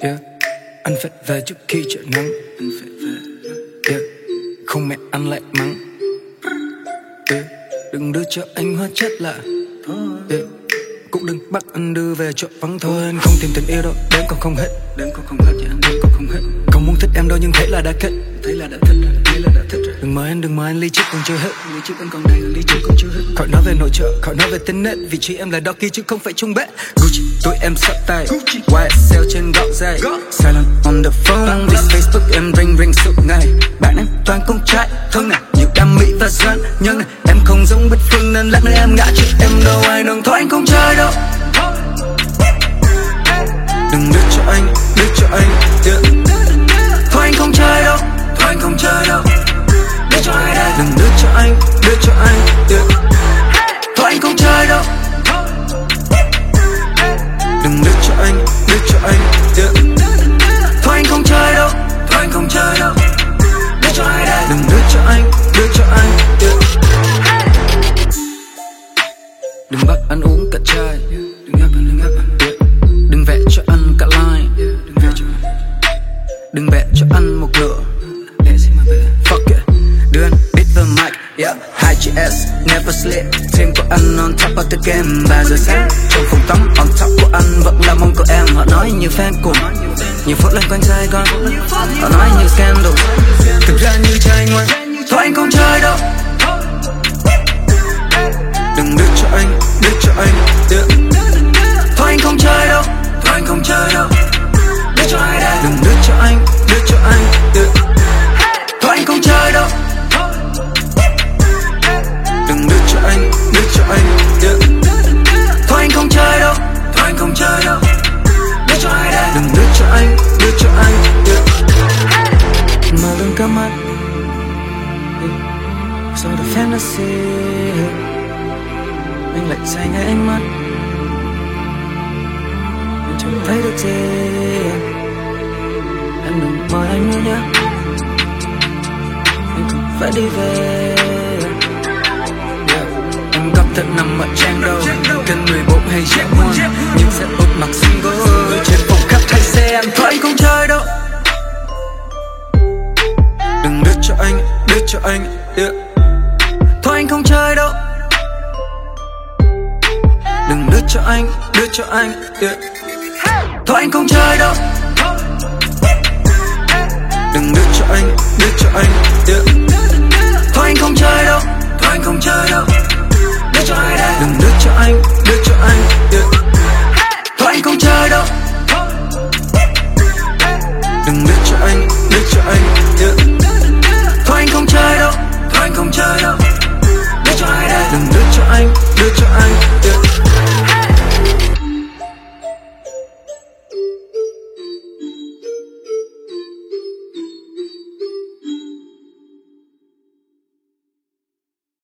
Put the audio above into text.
Anh phải về trước khi trời nắng. Anh phải về yeah. Không mẹ anh lại mắng. Yeah. Đừng đưa cho anh hóa chất lạ. Yeah. Cũng đừng bắt anh đưa về chỗ vắng thôi. Anh không tìm tình yêu đâu. Đến còn không hết. Đến còn không hết. Anh Đến còn không hết. Không muốn thích em đâu nhưng thấy là đã kết. Thấy là đã thích Đừng mời anh đừng mời anh ly trước còn chưa hết. Ly trước anh còn đây ly trước còn chưa hết. Khỏi nói về nội trợ Khỏi nói về tính nết. Vị trí em là kia chứ không phải chung bét. Gucci tụi em sắp tay. YSL trên góc dây Silent on the phone. Vì Facebook em ring ring suốt ngày. Bạn em toàn con trai Thương này nhiều đam mỹ và doanh nhân này Em không giống Bích Phương nên lát nữa em ngã trước em đâu ai nâng thôi anh không chơi đâu. Đừng đưa cho anh, đưa cho anh yeah. Thôi anh không chơi đâu, thôi anh không chơi anh, đưa cho anh yeah. Thôi anh không chơi đâu Đừng đưa cho anh, đưa cho anh yeah. Thôi anh không chơi đâu, thôi anh không chơi đâu Đưa cho ai đây Đừng đưa cho anh, đưa cho anh yeah. Đừng bắt ăn uống cả chai Yeah. Hai chữ S, Never sleep. Team của anh on top of the game Ba giờ sáng. Trong phòng tắm, On top của anh Vẫn là mong của em. Họ nói nhiều fan cùng. Nhiều phút lên quanh Sài Gòn. Họ nói nhiều scandal. Thực ra như trai ngoan. Thôi anh không chơi đâu. Tennessee. Anh lại say ngay ánh mắt. Anh chẳng thấy được gì. Em đừng mời anh nữa nhé. Anh không phải đi về. Yeah. Em có thật nằm ở trang đâu người 14 hay Jack One Nhưng sẽ úp mặc single. Trên phòng khắp thay xe em Thôi anh không chơi đâu. Đừng đưa cho anh, đưa cho anh yeah. Thôi anh không chơi đâu. Đừng đưa cho anh, đưa cho anh yeah. Thôi anh không chơi đâu. Đừng đưa cho anh, đưa cho anh.